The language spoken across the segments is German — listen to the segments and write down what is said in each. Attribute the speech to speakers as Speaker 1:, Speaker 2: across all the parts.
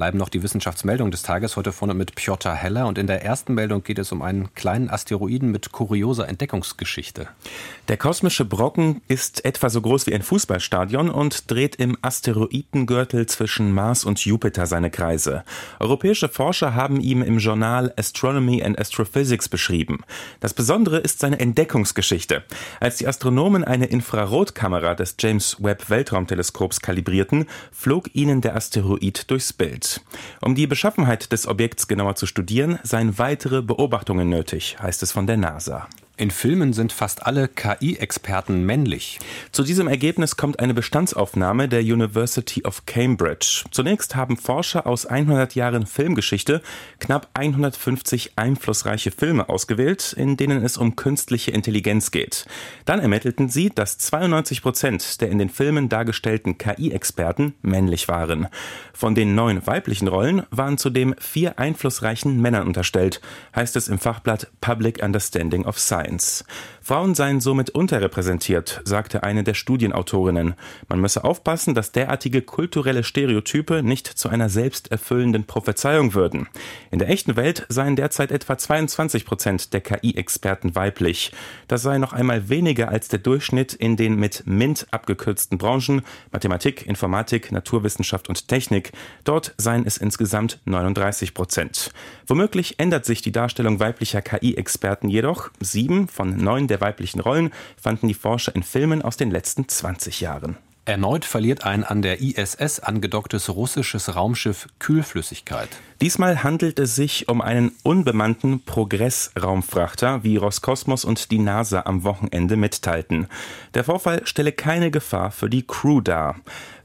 Speaker 1: bleiben noch die Wissenschaftsmeldungen des Tages heute vorne mit Piotr Heller. Und in der ersten Meldung geht es um einen kleinen Asteroiden mit kurioser Entdeckungsgeschichte.
Speaker 2: Der kosmische Brocken ist etwa so groß wie ein Fußballstadion und dreht im Asteroidengürtel zwischen Mars und Jupiter seine Kreise. Europäische Forscher haben ihm im Journal Astronomy and Astrophysics beschrieben. Das Besondere ist seine Entdeckungsgeschichte. Als die Astronomen eine Infrarotkamera des James Webb Weltraumteleskops kalibrierten, flog ihnen der Asteroid durchs Bild. Um die Beschaffenheit des Objekts genauer zu studieren, seien weitere Beobachtungen nötig, heißt es von der NASA.
Speaker 1: In Filmen sind fast alle KI-Experten männlich.
Speaker 2: Zu diesem Ergebnis kommt eine Bestandsaufnahme der University of Cambridge. Zunächst haben Forscher aus 100 Jahren Filmgeschichte knapp 150 einflussreiche Filme ausgewählt, in denen es um künstliche Intelligenz geht. Dann ermittelten sie, dass 92 Prozent der in den Filmen dargestellten KI-Experten männlich waren. Von den neun weiblichen Rollen waren zudem vier einflussreichen Männern unterstellt, heißt es im Fachblatt Public Understanding of Science. Science. Frauen seien somit unterrepräsentiert, sagte eine der Studienautorinnen. Man müsse aufpassen, dass derartige kulturelle Stereotype nicht zu einer selbsterfüllenden Prophezeiung würden. In der echten Welt seien derzeit etwa 22 Prozent der KI-Experten weiblich. Das sei noch einmal weniger als der Durchschnitt in den mit MINT abgekürzten Branchen Mathematik, Informatik, Naturwissenschaft und Technik. Dort seien es insgesamt 39 Prozent. Womöglich ändert sich die Darstellung weiblicher KI-Experten jedoch. Sieben von neun der weiblichen Rollen fanden die Forscher in Filmen aus den letzten 20 Jahren.
Speaker 1: Erneut verliert ein an der ISS angedocktes russisches Raumschiff Kühlflüssigkeit.
Speaker 2: Diesmal handelt es sich um einen unbemannten Progress-Raumfrachter, wie Roskosmos und die NASA am Wochenende mitteilten. Der Vorfall stelle keine Gefahr für die Crew dar.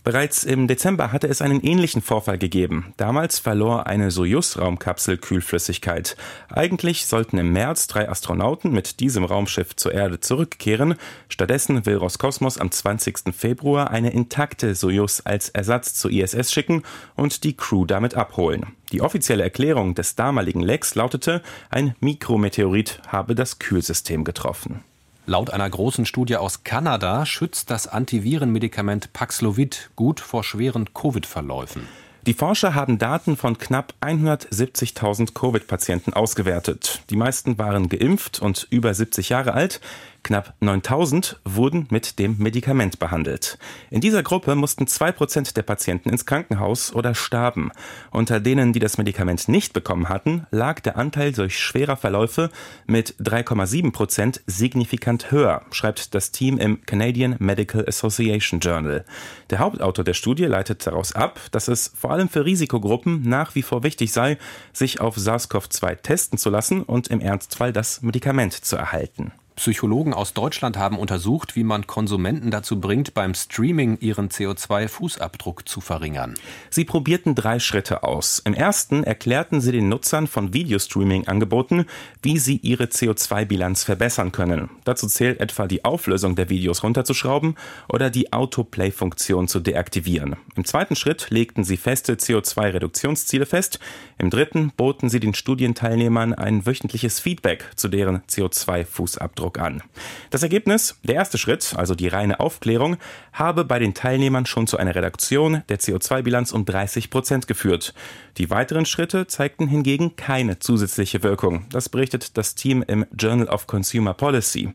Speaker 2: Bereits im Dezember hatte es einen ähnlichen Vorfall gegeben. Damals verlor eine Soyuz-Raumkapsel Kühlflüssigkeit. Eigentlich sollten im März drei Astronauten mit diesem Raumschiff zur Erde zurückkehren. Stattdessen will Roskosmos am 20. Februar eine intakte Soyuz als Ersatz zur ISS schicken und die Crew damit abholen. Die offizielle Erklärung des damaligen Lecks lautete, ein Mikrometeorit habe das Kühlsystem getroffen.
Speaker 1: Laut einer großen Studie aus Kanada schützt das Antivirenmedikament Paxlovid gut vor schweren Covid-Verläufen.
Speaker 2: Die Forscher haben Daten von knapp 170.000 Covid-Patienten ausgewertet. Die meisten waren geimpft und über 70 Jahre alt. Knapp 9000 wurden mit dem Medikament behandelt. In dieser Gruppe mussten zwei Prozent der Patienten ins Krankenhaus oder starben. Unter denen, die das Medikament nicht bekommen hatten, lag der Anteil durch schwerer Verläufe mit 3,7 Prozent signifikant höher, schreibt das Team im Canadian Medical Association Journal. Der Hauptautor der Studie leitet daraus ab, dass es vor allem für Risikogruppen nach wie vor wichtig sei, sich auf SARS-CoV-2 testen zu lassen und im Ernstfall das Medikament zu erhalten.
Speaker 1: Psychologen aus Deutschland haben untersucht, wie man Konsumenten dazu bringt, beim Streaming ihren CO2-Fußabdruck zu verringern.
Speaker 2: Sie probierten drei Schritte aus. Im ersten erklärten sie den Nutzern von Videostreaming-Angeboten, wie sie ihre CO2-Bilanz verbessern können. Dazu zählt etwa die Auflösung der Videos runterzuschrauben oder die Autoplay-Funktion zu deaktivieren. Im zweiten Schritt legten sie feste CO2-Reduktionsziele fest. Im dritten boten sie den Studienteilnehmern ein wöchentliches Feedback zu deren CO2-Fußabdruck Fußabdruck an. Das Ergebnis, der erste Schritt, also die reine Aufklärung, habe bei den Teilnehmern schon zu einer Reduktion der CO2-Bilanz um 30 Prozent geführt. Die weiteren Schritte zeigten hingegen keine zusätzliche Wirkung. Das berichtet das Team im Journal of Consumer Policy.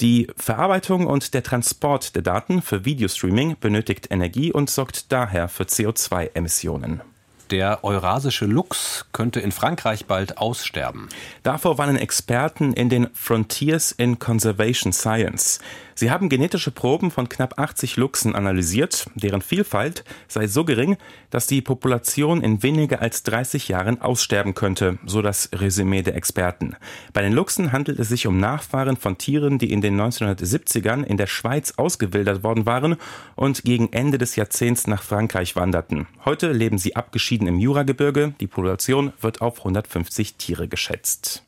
Speaker 2: Die Verarbeitung und der Transport der Daten für Videostreaming benötigt Energie und sorgt daher für CO2-Emissionen.
Speaker 1: Der eurasische Luchs könnte in Frankreich bald aussterben.
Speaker 2: Davor warnen Experten in den Frontiers in Conservation Science. Sie haben genetische Proben von knapp 80 Luchsen analysiert, deren Vielfalt sei so gering, dass die Population in weniger als 30 Jahren aussterben könnte, so das Resümee der Experten. Bei den Luchsen handelt es sich um Nachfahren von Tieren, die in den 1970ern in der Schweiz ausgewildert worden waren und gegen Ende des Jahrzehnts nach Frankreich wanderten. Heute leben sie abgeschieden im Juragebirge. Die Population wird auf 150 Tiere geschätzt.